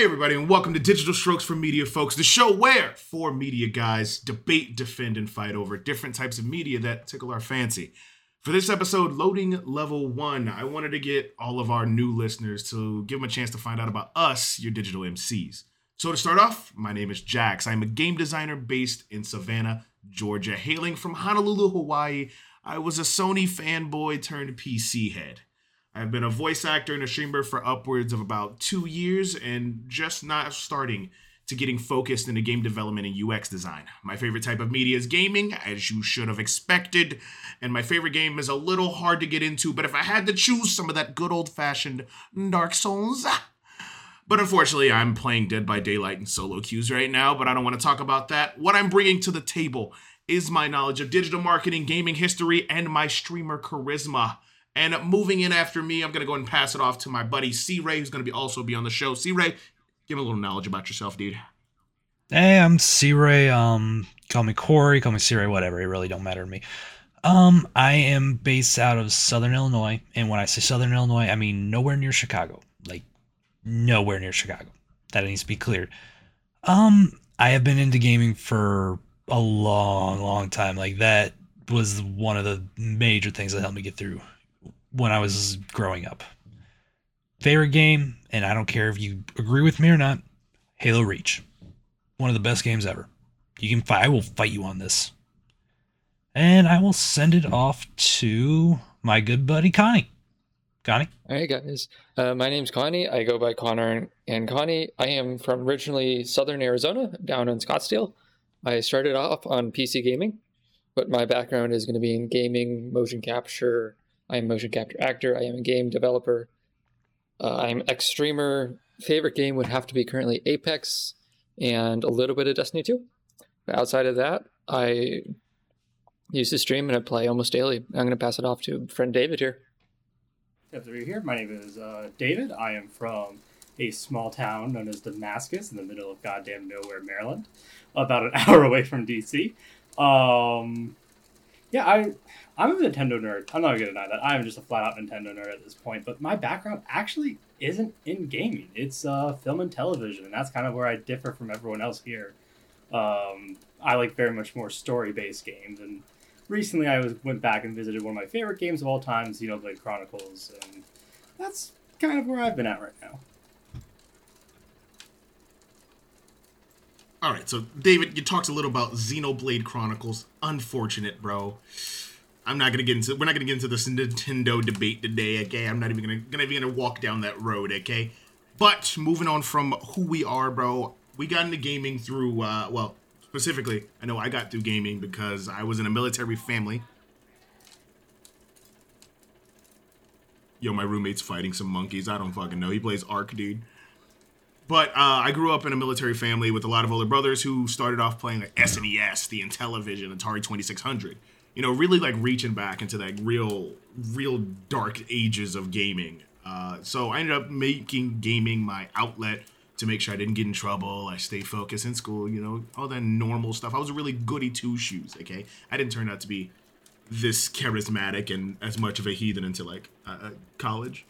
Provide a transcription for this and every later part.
Hey, everybody, and welcome to Digital Strokes for Media, folks, the show where four media guys debate, defend, and fight over different types of media that tickle our fancy. For this episode, Loading Level 1, I wanted to get all of our new listeners to give them a chance to find out about us, your digital MCs. So, to start off, my name is Jax. I'm a game designer based in Savannah, Georgia. Hailing from Honolulu, Hawaii, I was a Sony fanboy turned PC head. I've been a voice actor and a streamer for upwards of about two years and just not starting to getting focused into game development and UX design. My favorite type of media is gaming, as you should have expected, and my favorite game is a little hard to get into, but if I had to choose some of that good old fashioned Dark Souls. Ah. But unfortunately, I'm playing Dead by Daylight and solo queues right now, but I don't want to talk about that. What I'm bringing to the table is my knowledge of digital marketing, gaming history, and my streamer charisma. And moving in after me, I'm gonna go and pass it off to my buddy C Ray, who's gonna be also be on the show. C Ray, give a little knowledge about yourself, dude. Hey, I'm C Ray. Um, call me Corey, call me C Ray, whatever. It really don't matter to me. Um, I am based out of Southern Illinois, and when I say Southern Illinois, I mean nowhere near Chicago. Like nowhere near Chicago. That needs to be cleared. Um, I have been into gaming for a long, long time. Like that was one of the major things that helped me get through when I was growing up. Favorite game, and I don't care if you agree with me or not, Halo Reach. One of the best games ever. You can fight I will fight you on this. And I will send it off to my good buddy Connie. Connie? Right, guys. Uh, my name's Connie. I go by Connor and Connie. I am from originally Southern Arizona, down in Scottsdale. I started off on PC gaming, but my background is going to be in gaming, motion capture, I am motion capture actor. I am a game developer. Uh, I'm ex streamer. Favorite game would have to be currently Apex and a little bit of Destiny 2. But outside of that, I use to stream and I play almost daily. I'm going to pass it off to friend David here. F3 here. My name is uh, David. I am from a small town known as Damascus in the middle of goddamn nowhere, Maryland, about an hour away from DC. Um, yeah, I I'm a Nintendo nerd. I'm not gonna deny that. I am just a flat out Nintendo nerd at this point. But my background actually isn't in gaming. It's uh, film and television, and that's kind of where I differ from everyone else here. Um, I like very much more story based games, and recently I was went back and visited one of my favorite games of all time, Xenoblade Chronicles, and that's kind of where I've been at right now. All right, so David, you talked a little about Xenoblade Chronicles. Unfortunate, bro. I'm not gonna get into. We're not gonna get into this Nintendo debate today. Okay, I'm not even gonna gonna be gonna walk down that road. Okay, but moving on from who we are, bro. We got into gaming through. Uh, well, specifically, I know I got through gaming because I was in a military family. Yo, my roommate's fighting some monkeys. I don't fucking know. He plays Ark, dude. But uh, I grew up in a military family with a lot of older brothers who started off playing like SNES, the Intellivision, Atari 2600. You know, really like reaching back into like real, real dark ages of gaming. Uh, so I ended up making gaming my outlet to make sure I didn't get in trouble. I stayed focused in school, you know, all that normal stuff. I was a really goody two shoes, okay? I didn't turn out to be this charismatic and as much of a heathen until like uh, uh college.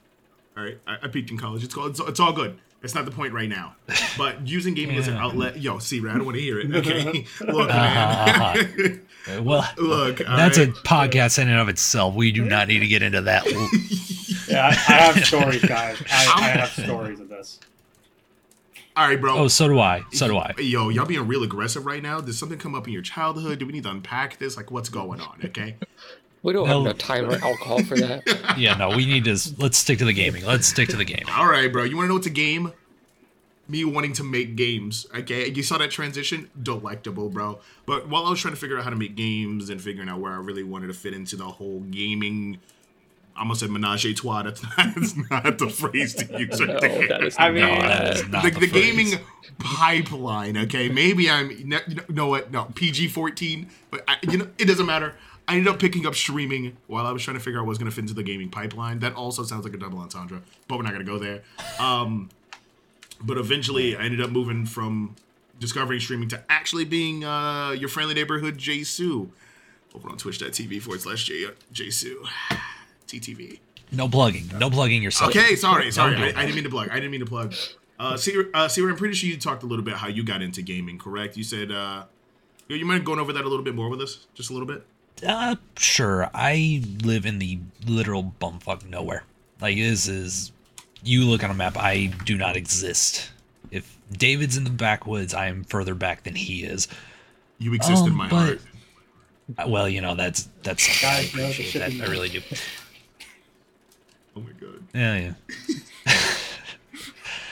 All right, I, I peaked in college. It's, called, it's, it's all good. It's not the point right now. But using gaming yeah. as an outlet, yo, see, I don't want to hear it. Okay, look, man. Uh, well, look, that's right. a podcast in and of itself. We do not need to get into that. yeah, I, I, have stories, guys. I, I have stories of this. All right, bro. Oh, so do I. So do I. Yo, y'all being real aggressive right now. Did something come up in your childhood? Do we need to unpack this? Like, what's going on? Okay. We don't no. have no time or alcohol for that. yeah, no, we need to. Let's stick to the gaming. Let's stick to the game. All right, bro. You want to know what's a game? Me wanting to make games. Okay, you saw that transition, delectable, bro. But while I was trying to figure out how to make games and figuring out where I really wanted to fit into the whole gaming I almost said menage a trois. That's not, that's not the phrase to use right no, there. That is, I mean, no, the, the, the gaming pipeline. Okay, maybe I'm. You know what? No, PG fourteen. But I, you know, it doesn't matter. I ended up picking up streaming while I was trying to figure out what was going to fit into the gaming pipeline. That also sounds like a double entendre, but we're not going to go there. Um, but eventually, I ended up moving from discovering streaming to actually being uh, your friendly neighborhood Jsu over on twitch.tv forward slash Jsu. TTV. No plugging. No plugging yourself. Okay, sorry, sorry. I, I, didn't mean to plug. I didn't mean to plug. Uh, C Ray, uh, C Ray, I'm pretty sure you talked a little bit how you got into gaming, correct? You said, uh, you you mind going over that a little bit more with us? Just a little bit? Uh, sure. I live in the literal bumfuck nowhere. Like this is, you look on a map. I do not exist. If David's in the backwoods, I am further back than he is. You exist in Um, my but- heart. Uh, Well, you know that's that's something I Guys, know appreciate. That, I really do. Oh my god. Yeah, yeah.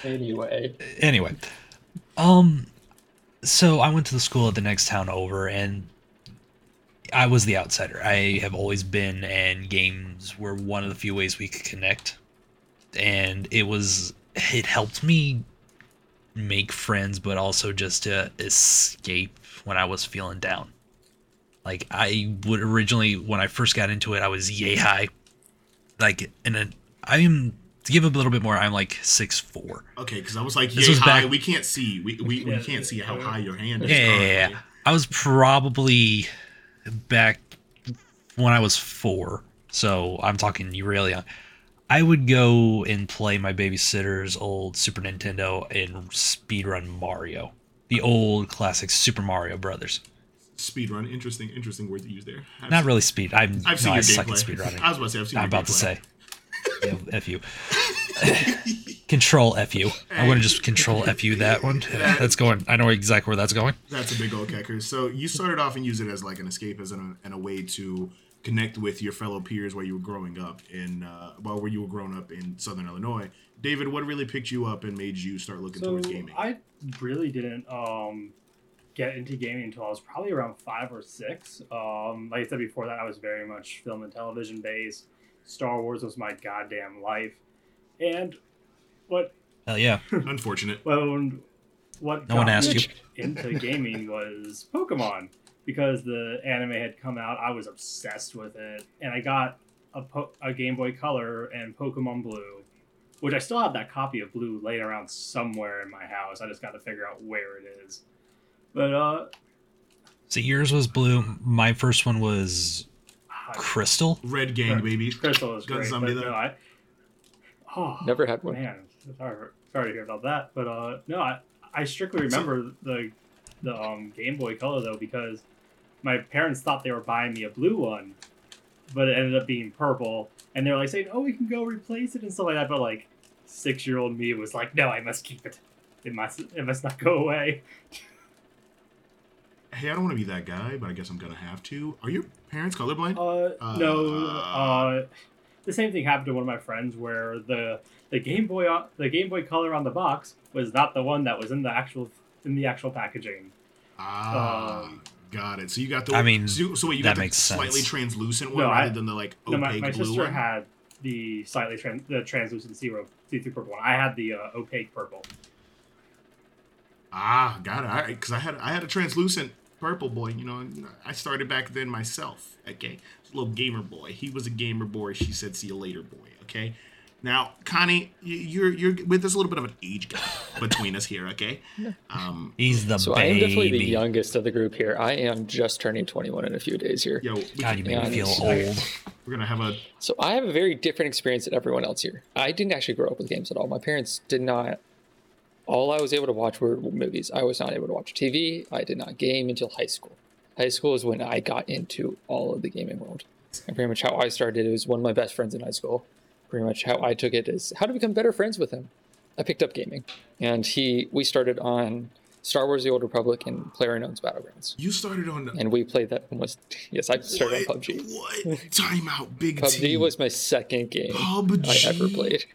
Anyway, anyway um so i went to the school at the next town over and i was the outsider i have always been and games were one of the few ways we could connect and it was it helped me make friends but also just to escape when i was feeling down like i would originally when i first got into it i was yay high like and then i am to give a little bit more i'm like six four Okay, because I was like, This was high. back- We can't see. We, we, we can't see how high your hand is. Yeah, yeah, yeah, yeah. I was probably back when I was four, so I'm talking you really young. I would go and play my babysitter's old Super Nintendo and speedrun Mario, the old classic Super Mario Brothers. Speedrun. Interesting, interesting word to use there. I've Not seen- really speed. I'm I've seen no, your I suck at speedrunning. I was about to say, I've seen I'm about to say. Yeah, F you. control F you. I'm going to just control F you that one. That's going. I know exactly where that's going. That's a big old kicker. So you started off and used it as like an escape, as an, and a way to connect with your fellow peers while you were growing up in, uh, well, where you were growing up in Southern Illinois. David, what really picked you up and made you start looking So towards gaming? I really didn't um, get into gaming until I was probably around five or six. Um, like I said before that, I was very much film and television based. Star Wars was my goddamn life, and what Hell yeah. Unfortunate. well, what No one got asked me you. into gaming was Pokemon because the anime had come out. I was obsessed with it, and I got a, po- a Game Boy Color and Pokemon Blue, which I still have that copy of Blue laying around somewhere in my house. I just got to figure out where it is. But uh, So yours was blue. My first one was crystal. Red gang, Sure. baby. Crystal is Got great. somebody but there? no, I, oh, never had one. man, sorry, sorry to hear about that. But uh, no, I, I strictly remember the the um, Game Boy Color though because my parents thought they were buying me a blue one, but it ended up being purple, and they're like saying, "Oh, we can go replace it and stuff like that." But like six year old me was like, "No, I must keep it. It must it must not go away." Hey, I don't want to be that guy, but I guess I'm gonna have to. Are your parents colorblind? Uh, no. Uh, the same thing happened to one of my friends where the the Game Boy the Game Boy Color on the box was not the one that was in the actual in the actual packaging. Ah, um, got it. So you got the. I mean, so, so wait, you that got the makes sense. slightly translucent one No, rather I- than the like No, opaque my, my blue sister one. had the slightly trans, the translucent zero see through purple one. I had the uh, opaque purple. Ah, got it. Because I had I had a translucent purple boy. You know, I started back then myself. Okay, little gamer boy. He was a gamer boy. She said, "See you later, boy." Okay. Now, Connie, you're you're with there's a little bit of an age gap between us here. Okay. Um, He's the So I am definitely the youngest of the group here. I am just turning 21 in a few days here. yo, we God, you make me feel old. we're gonna have a So I have a very different experience than everyone else here. I didn't actually grow up with games at all. My parents did not. All I was able to watch were movies. I was not able to watch TV. I did not game until high school. High school is when I got into all of the gaming world. And pretty much how I started, it was one of my best friends in high school. Pretty much how I took it is how to become better friends with him. I picked up gaming, and he we started on Star Wars: The Old Republic and PlayerUnknown's Battlegrounds, you started on and we played that almost. Yes, I started what, on PUBG. What timeout? Big PUBG T. was my second game PUBG I ever played.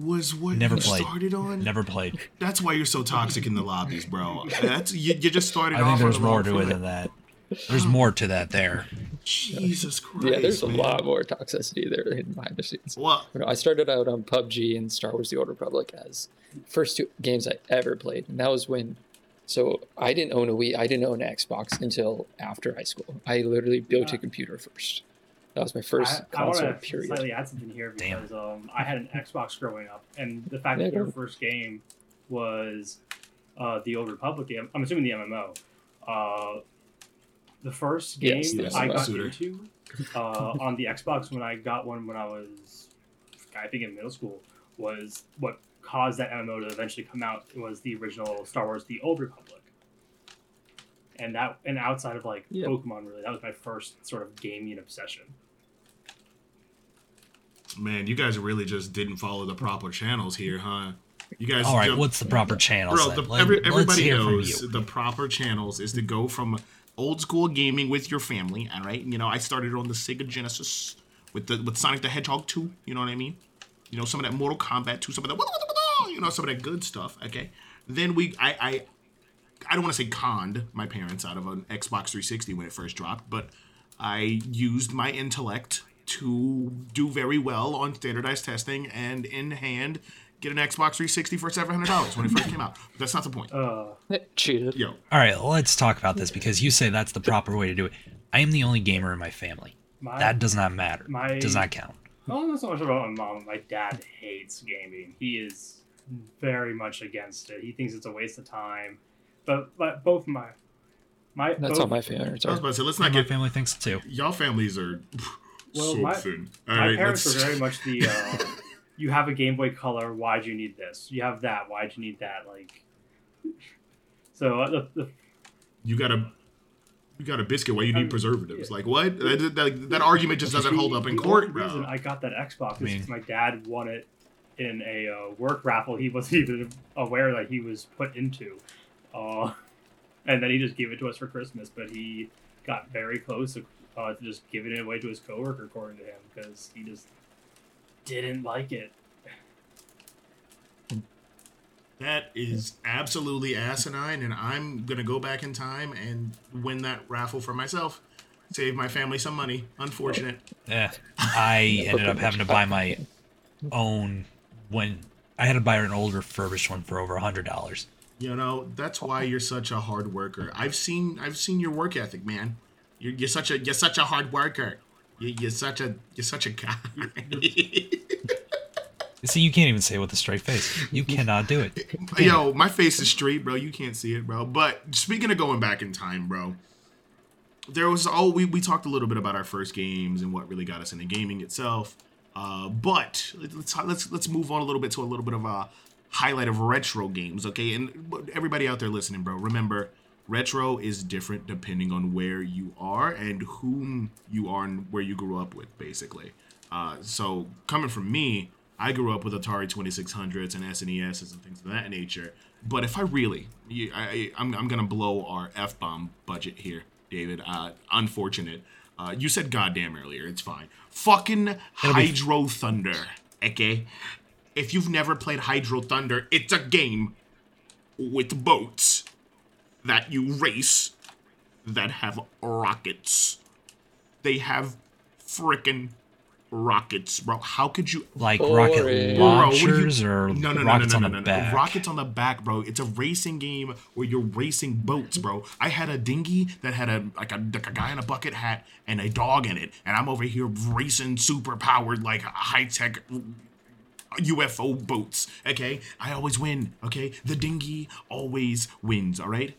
Was what Never you played. started on. Never played. That's why you're so toxic in the lobbies, bro. That's you, you just started. I off think on there's the more to it than that. There's more to that there. Jesus Christ. Yeah, there's a lot more toxicity there hidden behind the scenes. Well, You know, I started out on PUBG and Star Wars: The Old Republic as first two games I ever played, and that was when. So I didn't own a Wii, I didn't own an Xbox until after high school. I literally built a computer first. That was my first I, I want console. to period. slightly add something here because um, I had an Xbox growing up, and the fact Yeah, that your go. first game was uh, the Old Republic. I'm assuming the MMO. Uh, the first game Yes, the I got Suitor. into uh, on the Xbox when I got one when I was, I think, in middle school was what caused that MMO to eventually come out was the original Star Wars: The Old Republic. And that, and outside of like Yeah. Pokemon, really, that was my first sort of gaming obsession. Man, you guys really just didn't follow the proper channels here, huh? You guys. All right, jumped- what's the proper channels? Bro, the, every, everybody knows the proper channels is to go from old school gaming with your family. All right, you know I started on the Sega Genesis with the with Sonic the Hedgehog 2. You know what I mean? You know some of that Mortal Kombat 2, some of that you know some of that good stuff. Okay, then we I I I don't want to say conned my parents out of an Xbox 360 when it first dropped, but I used my intellect to do very well on standardized testing and in hand get an Xbox 360 for $700 when it first came out. But that's not the point. Uh, Cheated. Yo, All right, let's talk about this because you say that's the proper way to do it. I am the only gamer in my family. my, That does not matter. my- does not count. Well, not so much about my mom. My dad hates gaming. He is very much against it. He thinks it's a waste of time. But but both my my That's both, all my parents I was are. about to say, let's My not get family thinks too. y'all families are Well, so my- thin. All my right, parents let's- were very much the uh, you have a Game Boy Color. Why'd you need this? You have that. Why'd you need that? Like so uh, the, the you got a you got a biscuit. Why you need Um, preservatives? yeah. Like what? That, that, that argument just doesn't hold up in the court, only reason bro. I got that Xbox is I mean- because my dad won it in a uh, work raffle. He wasn't even aware that he was put into, uh, and then he just gave it to us for Christmas. But he got very close uh, to just giving it away to his coworker, according to him, because he just didn't like it. That is absolutely asinine, and I'm gonna go back in time and win that raffle for myself. Save my family some money. Unfortunate. Yeah, I ended up having to buy my own when I had to buy an old refurbished one for over a hundred dollars. You know that's why you're such a hard worker. I've seen I've seen your work ethic, man. You're, you're such a you're such a hard worker. You, you're such a you're such a guy. See, you can't even say it with a straight face. You cannot do it. Yo, my face is straight, bro. You can't see it, bro. But speaking of going back in time, bro, there was oh we, we talked a little bit about our first games and what really got us into gaming itself. Uh, but let's let's let's move on a little bit to a little bit of a highlight of retro games, okay? And everybody out there listening, bro, remember retro is different depending on where you are and whom you are and where you grew up with, basically. Uh, so coming from me, I grew up with Atari 2600s and SNESs and things of that nature. But if I really, I, I, I'm, I'm gonna blow our f bomb budget here, David. Uh, unfortunate. Uh, you said goddamn earlier. It's fine. Fucking be- Hydro Thunder. Okay. If you've never played Hydro Thunder, it's a game with boats that you race that have rockets. They have frickin' rockets, bro. How could you Like Boring. rocket Bro, you- launchers or no, no, no, rockets no, no, on no, the no, back. Rockets on the back, bro. It's a racing game where you're racing boats, bro. I had a dinghy that had a like a like a guy in a bucket hat and a dog in it, and I'm over here racing super powered like high tech UFO boats. Okay, I always win. Okay, the dinghy always wins. All right.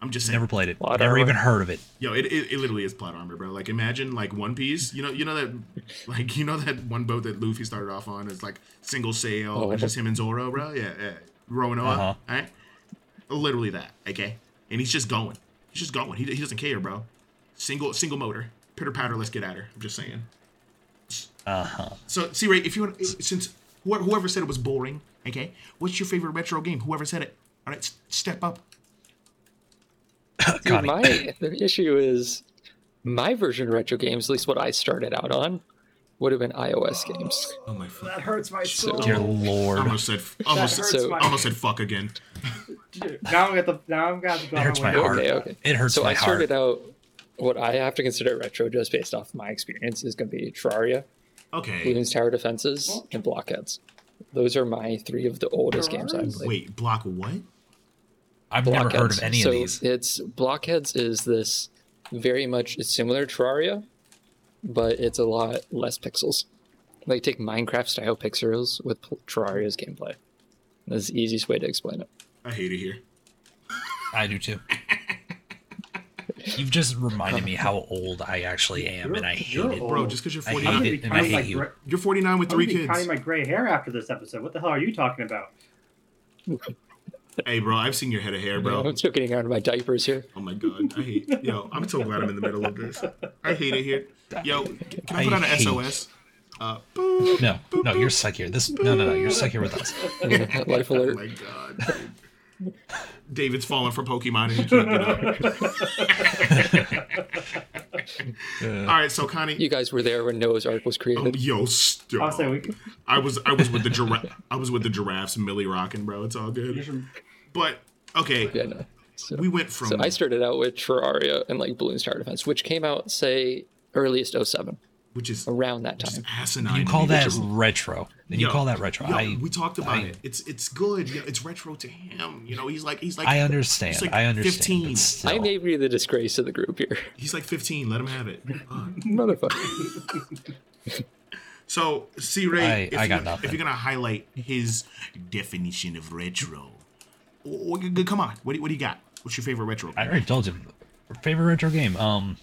I'm just saying. Never played it. Plot Never armor. even heard of it. Yo, it, it, it literally is plot armor, bro. Like imagine like One Piece. You know, you know that like you know that one boat that Luffy started off on is like single sail. Oh. Just him and Zoro, bro. Yeah, yeah. Rowing on. Uh-huh. All right. Literally that. Okay. And he's just going. He's just going. He, he doesn't care, bro. Single single motor. Pitter patter. Let's get at her. I'm just saying. Uh huh. So, see, Ray, if you want, since whoever, whoever said it was boring, okay, what's your favorite retro game? Whoever said it. All right, s- step up. Dude, my the issue is my version of retro games, at least what I started out on, would have been iOS games. Oh my fuck. That hurts my So- soul. Dear I Lord. almost said almost hurts said, So- my- almost said fuck again. Dude, now I'm got the now I'm got the. It hurts my window. heart. Okay, okay. It hurts So my I heart. started out. What I have to consider retro, just based off my experience, is going to be Terraria, Okay. Bloons Tower Defenses, and Blockheads. Those are my three of the oldest games I've played. Wait, block what? I've never heard of any so of these. It's Blockheads is this very much similar to Terraria, but it's a lot less pixels. Like take Minecraft style pixels with Terraria's gameplay. That's the easiest way to explain it. I hate it here. I do too. You've just reminded me how old I actually am, and I hate You're it. old. Bro, just because you're I hate 49, it, and I counting my hate you. gra- you're 49 with I'm three gonna be kids. counting my gray hair after this episode. What the hell are you talking about? Hey, bro, I've seen your head of hair, bro. I'm still getting out of my diapers here. Oh my god, I hate. Yo, I'm so glad I'm in the middle of this. I hate it here. Yo, can I I put on an hate- SOS? Uh, boop. No, no, you're stuck here. This no, no, no, you're stuck here with us. Life alert. Oh my god. David's falling for Pokemon and he can't get up. All right, so Connie, You guys were there when Noah's Ark was um, created. yo, stop. I'll say we. I was I was with the giraffe. I was with the giraffes, Millie rocking, bro. It's all You good. Should, But okay, Yeah, no. So, we went from so I started out with Terraria and like Bloons Tower Defense, which came out say earliest 07, which is around that time. asinine. You call that which retro? And you Yo, call that retro? Yo, I we talked about I- it. It's it's good. You know, it's retro to him. You know, he's like he's like I understand. Like I understand. 15. I may be the disgrace of the group here. he's like 15. Let him have it. Uh, Motherfucker. So, C Ray, I- if, I you- got nothing. if you're gonna highlight his definition of retro, w- w- come on, what do, what do you got? What's your favorite retro? Game? I already told you. Favorite retro game? Um,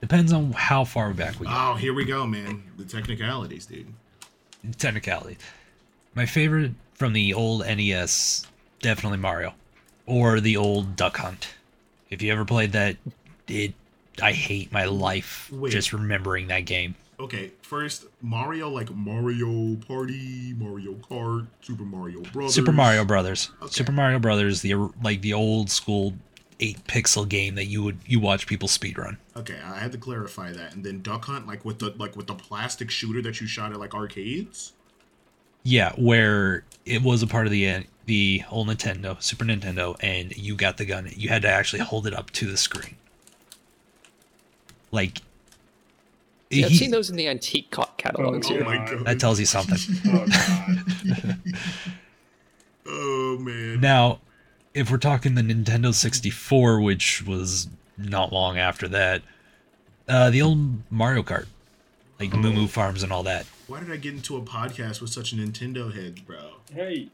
depends on how far back we go. Oh, here we go, man. The technicalities, dude. Technicality. My favorite from the old NES, definitely Mario, or the old Duck Hunt. If you ever played that, it I hate my life Wait. just remembering that game. Okay, first Mario, like Mario Party, Mario Kart, Super Mario Brothers. Super Mario Brothers. Okay. Super Mario Brothers, the like the old school eight pixel game that you would you watch people speedrun. Okay, I had to clarify that. And then Duck Hunt, like with the like with the plastic shooter that you shot at like arcades. Yeah, where it was a part of the uh, the old Nintendo, Super Nintendo, and you got the gun. You had to actually hold it up to the screen. Like, Yeah, I've he- seen those in the antique ca- catalogs Oh here. my God. god. that tells you something. oh god. Oh man. now, if we're talking the Nintendo 64, which was not long after that, uh, the old Mario Kart, like Moo Moo Farms and all that, Why did I get into a podcast with such a Nintendo head, bro? Hey.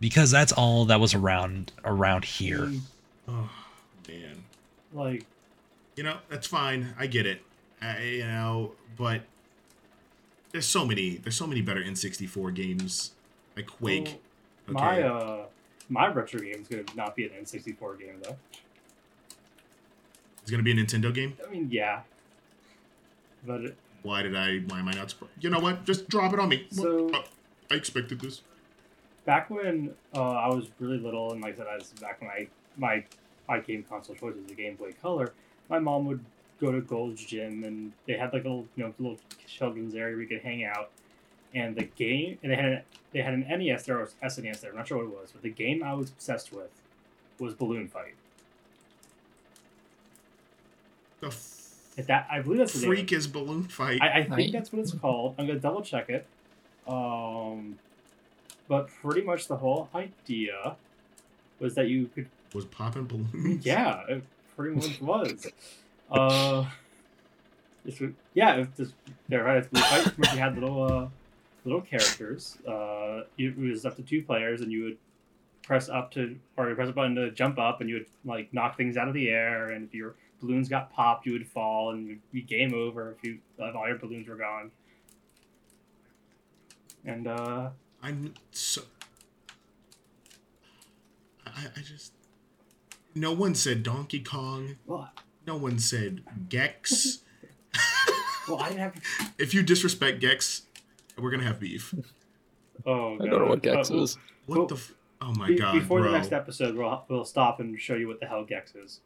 because that's all that was around around here. mm, Oh man. Like, You know, that's fine. I get it. I, you know, but there's so many. There's so many better N64 games, like Quake. well, my uh, my retro game is gonna not be an N64 game though. It's gonna be a Nintendo game. I mean, yeah. But it, Why did I? Why am I not? surprised? You know what? Just drop it on me. So- Uh, I expected this. back when uh, I was really little, and like I said, I was back when I my my game console choice was the Game Boy Color. My mom would go to Gold's Gym, and they had like a little you know little children's area where you could hang out. And the game, and they had an, they had an NES there or SNES there. I'm not sure what it was, but the game I was obsessed with was Balloon Fight. The f- If that I believe that's the name. freak is balloon fight. I, I think Right. that's what it's called. I'm gonna double check it. Um, but pretty much the whole idea was that you could. was popping balloons. Yeah, it pretty much was. Uh, this would, yeah, just there right. It's blue fight. Pretty you had little uh, little characters. Uh, it was up to two players, and you would press up to or you press a button to jump up, and you would like knock things out of the air. And if your balloons got popped, you would fall, and you'd be game over if you if all your balloons were gone. And uh, I'm so. I, I just. No one said Donkey Kong. well, No one said Gex. well, I didn't have. if you disrespect Gex, we're gonna have beef. Oh, God. I don't know what Gex Uh, is. What Well, the? F- oh my be- god, before bro! the next episode, we'll we'll stop and show you what the hell Gex is.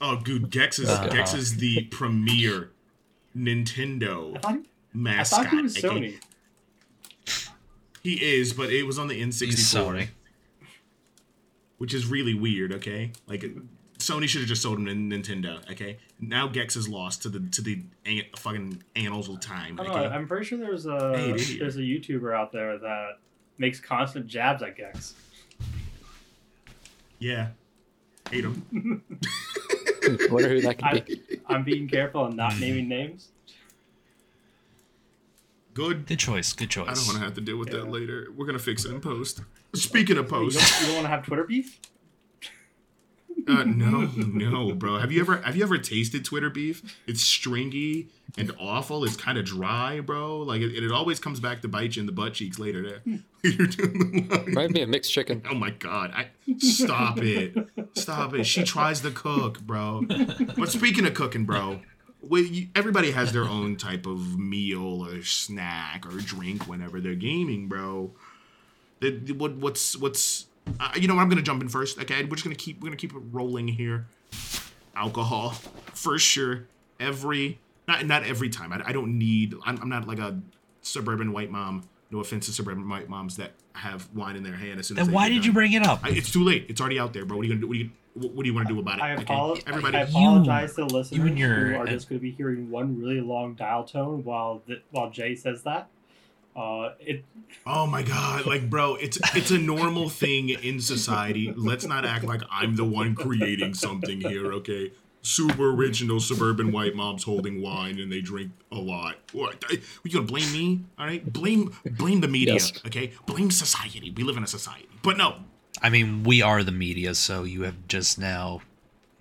oh, dude, Gex is Uh-huh. Gex is the premier Nintendo I thought, I mascot. thought he was okay? Sony. He is, but it was on the N64, which is really weird. Okay, like Sony should have just sold him to Nintendo. Okay, now Gex is lost to the to the an- fucking annals of time. I Okay, don't know, I'm pretty sure there's a Hey, there's a YouTuber out there that makes constant jabs at Gex. yeah, hate him. I wonder who that could I, be. I'm being careful and not naming names. Good. Good choice. Good choice. I don't want to have to deal with that later. We're gonna fix it in post. Speaking of You post, don't, you don't want to have Twitter beef? Uh, no, no, bro. Have you ever have you ever tasted Twitter beef? It's stringy and awful. It's kind of dry, bro. Like it, it always comes back to bite you in the butt cheeks later. There, you're doing the Remind me of mixed chicken. Oh my god! I stop it, stop it. She tries to cook, bro. But speaking of cooking, bro, we, you, everybody has their own type of meal or snack or drink whenever they're gaming, bro. The, the- what what's what's uh, you know what? I'm gonna jump in first. Okay, we're just gonna keep we're gonna keep it rolling here. Alcohol, for sure. Every not not every time. I, I don't need. I'm, I'm not like a suburban white mom. No offense to suburban white moms that have wine in their hand as soon as Then they why get did you bring it up? I, it's too late. It's already out there, bro. What are you gonna do? What do you what, what do you want to do about it? I, Okay, apologize. everybody. I You- apologize to listeners you and your- who are just going to be hearing one really long dial tone while the, while Jay says that. Uh, it Oh my god, like bro, it's it's a normal thing in society. Let's not act like I'm the one creating something here, okay? Super original suburban white moms holding wine and they drink a lot. What? I- You gonna blame me? All right, blame blame the media, Yes. okay? Blame society. We live in a society, but no. I mean, we are the media, so you have just now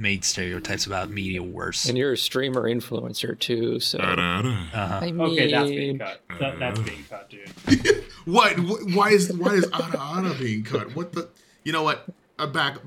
made stereotypes about media worse. And you're a streamer influencer too, so Uh-huh. I mean, okay. That's being cut. That, that's being cut, dude. What? Why is why is Ana Ana being cut? What the? You know what? I'm back,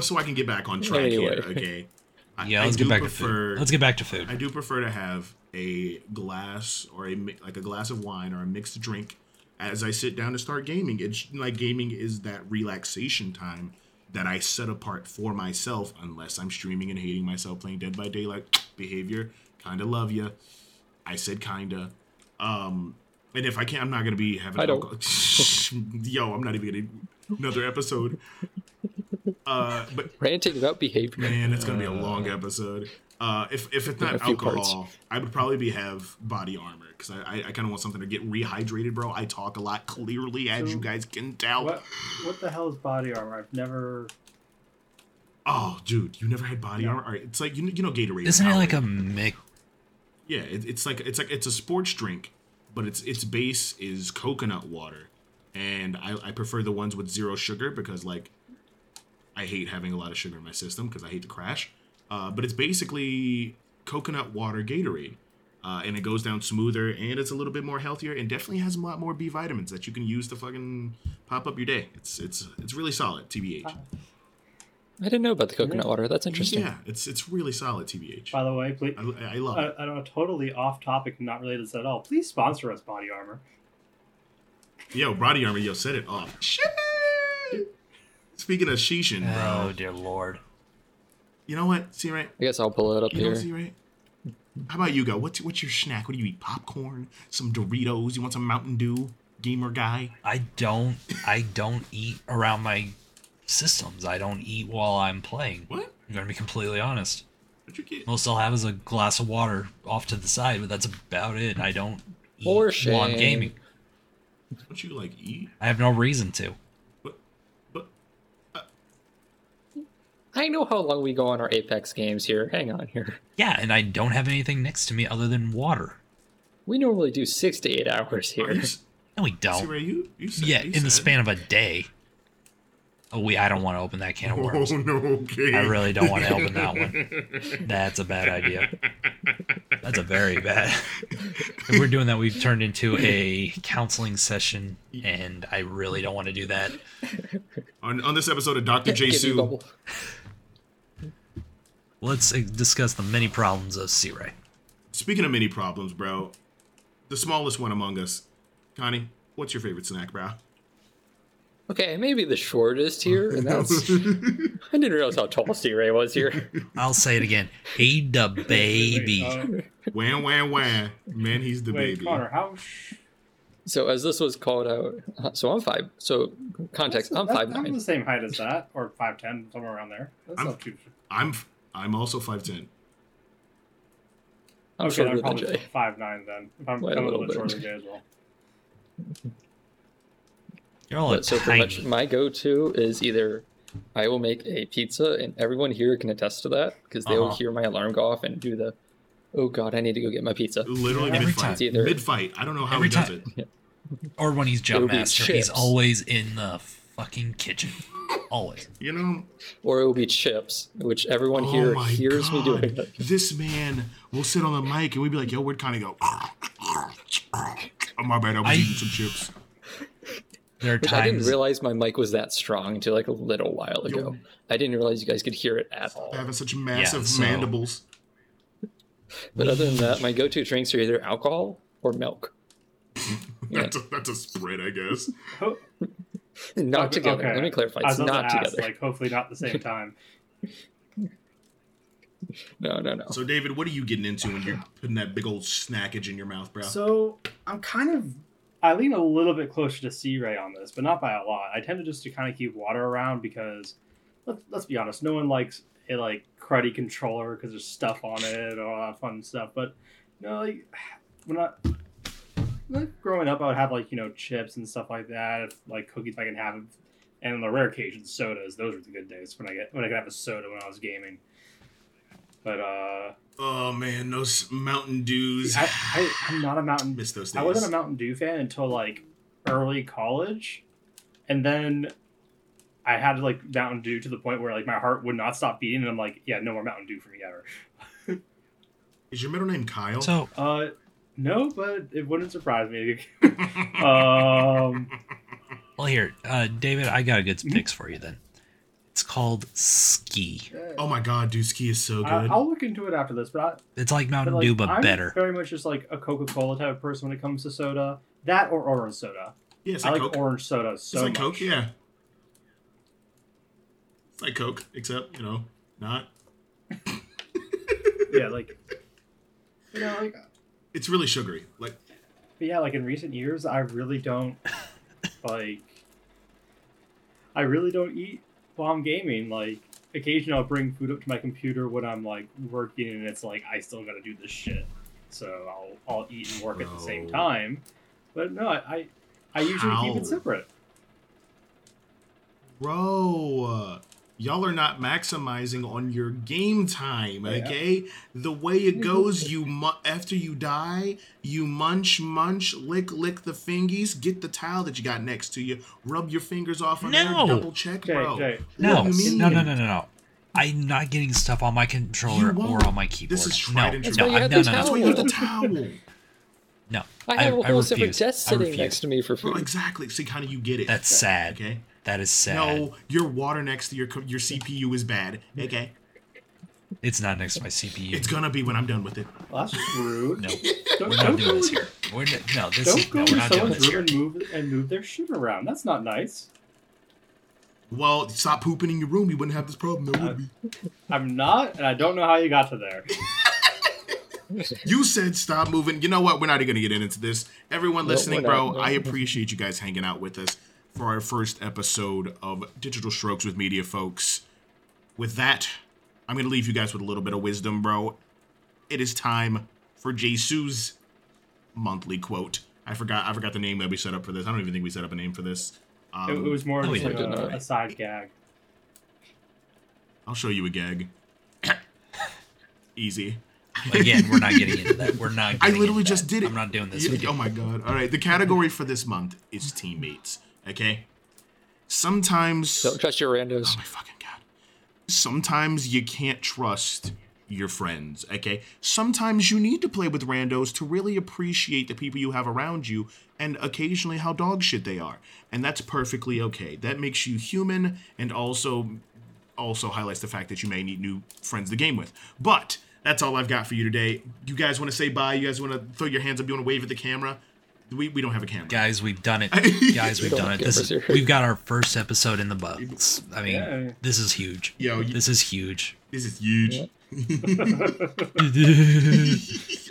so I can get back on track Anyway. here. Okay. I- yeah, I let's do get back prefer- to food. Let's get back to food. I do prefer to have a glass or a like a glass of wine or a mixed drink as I sit down to start gaming. It's like gaming is that relaxation time that I set apart for myself, unless I'm streaming and hating myself playing Dead by Daylight behavior. Kinda love you. I said kinda. Um, and if I can't, I'm not gonna be having. I don't. Yo, I'm not even gonna another episode. Uh, but ranting about behavior. Man, it's gonna be a long episode. Uh, if if it's not A few parts. alcohol, I would probably be have body armor because I, I, I kind of want something to get rehydrated, bro. I talk a lot clearly, as you guys can tell. What what the hell is body armor? I've never. Oh, dude, you never had body armor? All right, it's like you, you know Gatorade. Isn't it like a Powerade. mix? yeah? It, it's like it's like it's a sports drink, but its its base is coconut water, and I, I prefer the ones with zero sugar because like I hate having a lot of sugar in my system because I hate to crash. Uh, but it's basically coconut water Gatorade. Uh, and it goes down smoother and it's a little bit more healthier and definitely has a lot more B vitamins that you can use to fucking pop up your day. It's it's it's really solid, TBH. I didn't know about the coconut water. That's interesting. Yeah, it's it's really solid, TBH. By the way, please. I, I love I. I don't know, totally off topic, and not related to this at all. Please sponsor us, Body Armor. Yo, body armor, yo, set it off. Shit. Speaking of shishin, Oh bro, dear lord! You know what? See right? I guess I'll pull it up You know here. see right? How about you go? What's what's your snack? What do you eat? Popcorn? Some Doritos? You want some Mountain Dew? Gamer guy? I don't. I don't eat around my systems. I don't eat while I'm playing. What? I'm gonna be completely honest. What you get? Most I'll have is a glass of water off to the side, but that's about it. I don't eat For while I'm shame. gaming. What you like eat? I have no reason to. But but I know how long we go on our Apex games here. Hang on here. Yeah, and I don't have anything next to me other than water. We normally do six to eight hours here. you, No, we don't. Ray, you you said, Yeah, you in the span of a day. Oh, we. I don't want to open that can of worms. Oh no, okay. I really don't want to open that one. That's a bad idea. That's a very bad. If we're doing that, we've turned into a counseling session, and I really don't want to do that. on on this episode of Dr. J Give Sue. Bubble. Let's uh, discuss the many problems of C Ray. Speaking of many problems, bro, the smallest one among us, Connie, what's your favorite snack, bro? Okay, maybe the shortest here, and that's. I didn't realize how tall C Ray was here. I'll say it again. Hey, the baby. Wait, Wham wham wham. Man, he's the wait baby. Connor, how? So as this was called out, uh, so I'm five. So context, I'm That's- five I'm nine. the same height as that, or five ten, somewhere around there. That's I'm- not too. I'm I'm also five ten. I'm okay, shorter I'm probably Jay. five nine then. If I'm Wait a coming a little little bit. shorter than Jay as well. You're all But so pretty much my go-to is either I will make a pizza, and everyone here can attest to that because they will Uh-huh. hear my alarm go off and do the, oh god, I need to go get my pizza. Literally Every mid time. fight. It's either- Mid fight. I don't know how Every he does time. it. Or when he's jump master, he's always in the fucking kitchen. Always. You know, or it will be chips, which everyone Oh here my hears me doing. It. This man will sit on the mic and we'd be like, yo, we'd kind of go, oh, my bad, I was I- eating some chips. There are Which I didn't realize my mic was that strong until like a little while ago. I didn't realize you guys could hear it at all. Having such massive so- mandibles. But other than that, my go-to drinks are either alcohol or milk. Yeah. A, that's a spread, I guess. Oh. Ho- Not Okay, together. okay. Let me clarify. It's not to ask, together. like hopefully not the same time. No, no, no. So, David, what are you getting into when you're putting that big old snackage in your mouth, bro? So I'm kind of I lean a little bit closer to C Ray on this, but not by a lot. I tend to just to kind of keep water around because let's let's be honest, no one likes a like cruddy controller because there's stuff on it or all that fun stuff. But you know, like when I like growing up, I would have like you know chips and stuff like that, like cookies if I can have them, and on the rare occasions, sodas. Those were the good days when I get when I could have a soda when I was gaming. But uh, oh, man, those Mountain Dews. I, I I'm not a Mountain miss those days. I wasn't a Mountain Dew fan until like early college, and then I had like Mountain Dew to the point where like my heart would not stop beating, and I'm like, yeah, no more Mountain Dew for me ever. Is your middle name Kyle? So Uh, no, but it wouldn't surprise me. um, well here, uh, David, I got a good Mm-hmm. for you then. It's called ski. oh, my God, dude, ski is so good. I, I'll look into it after this, but, I, It's like but Mountain like, Dew but I'm better. very much just like a Coca Cola type of person when it comes to soda. That or orange soda. yeah, it's I like like Coke. orange soda so it's like much. Coke, yeah. It's like Coke, except, you know, not. Yeah, like you know, like It's really sugary. Like, But yeah, like in recent years, I really don't like. I really don't eat while I'm gaming. Like, occasionally I'll bring food up to my computer when I'm like working, and it's like I still got to do this shit. So I'll I'll eat and work at the same time. But no, I I, I usually keep it separate. bro, y'all are not maximizing on your game time, Yeah. okay? The way it mm-hmm. goes, you mu- after you die, you munch, munch, lick, lick the fingies, get the towel that you got next to you, rub your fingers off on No. there, double check, Jay, bro. Jay, No, What do you no, no, no, no, no. I'm not getting stuff on my controller or on my keyboard. This is no, and no, true. That's why you I'm- have no, no, no, That's no, why you have the towel. no. I have a I whole separate refuse. desk sitting refuse. next to me for Bro, food. exactly. See, kind of you get it. That's sad. okay. That is sad. No, your water next to your your CPU is bad. Okay, It's not next to my CPU. it's gonna be when I'm done with it. well, that's rude. no, Don't, we're don't doing go, this here. We're n- no, this Don't is go no, we're not doing someone's this here. room and move and move their shit around. That's not nice. Well, stop pooping in your room. You wouldn't have this problem. There would be. I'm not, and I don't know how you got to there. You said stop moving. You know what? We're not even gonna get into this. Everyone listening, we're bro. I appreciate you guys hanging out with us for our first episode of Digital Strokes with Media Folks. With that, I'm gonna leave you guys with a little bit of wisdom, bro. It is time for Jesus' monthly quote. I forgot. I forgot the name that we set up for this. I don't even think we set up a name for this. Um, It, it was more no, just like did a, a side gag. I'll show you a gag. Easy. Again, we're not getting into that. We're not. I literally into just that. did it. I'm not doing this. Yeah, oh my god. All right. The category for this month is teammates. Okay. Sometimes. Don't trust your randos. oh my fucking god. Sometimes you can't trust your friends. Okay. Sometimes you need to play with randos to really appreciate the people you have around you and occasionally how dog shit they are. And that's perfectly okay. That makes you human and also also highlights the fact that you may need new friends to game with. But that's all I've got for you today. You guys want to say bye? You guys want to throw your hands up? You want to wave at the camera? We, we don't have a camera. Guys, we've done it. Guys, we've done it. This is, we've got our first episode in the books. I mean, Yeah. this is huge. Yo, you- This is huge. This is huge.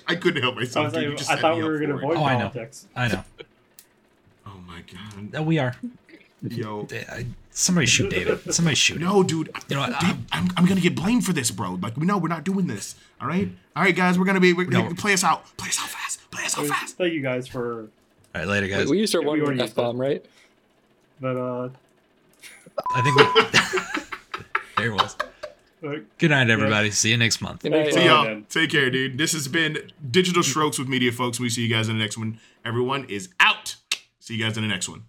I couldn't help myself. was dude. You like, just I thought we were gonna for avoid Oh, I know. I know. Oh my god. We are. Yo. I- Somebody shoot David. Somebody shoot him. No, dude. You know what, Dude, I'm, I'm gonna get blamed for this, bro. Like, we know we're not doing this. All right? All right, guys. We're gonna be. We're No. play us out. Play us out fast. Play us out fast. Thank you guys for, All right, later, guys. We used our Yeah, we one already F bomb, right? but uh, I think we. there it was. Good night, everybody. See you next month. Good night. See y'all. then. Take care, dude. This has been Digital Strokes with Media Folks. We see you guys in the next one. Everyone is out. See you guys in the next one.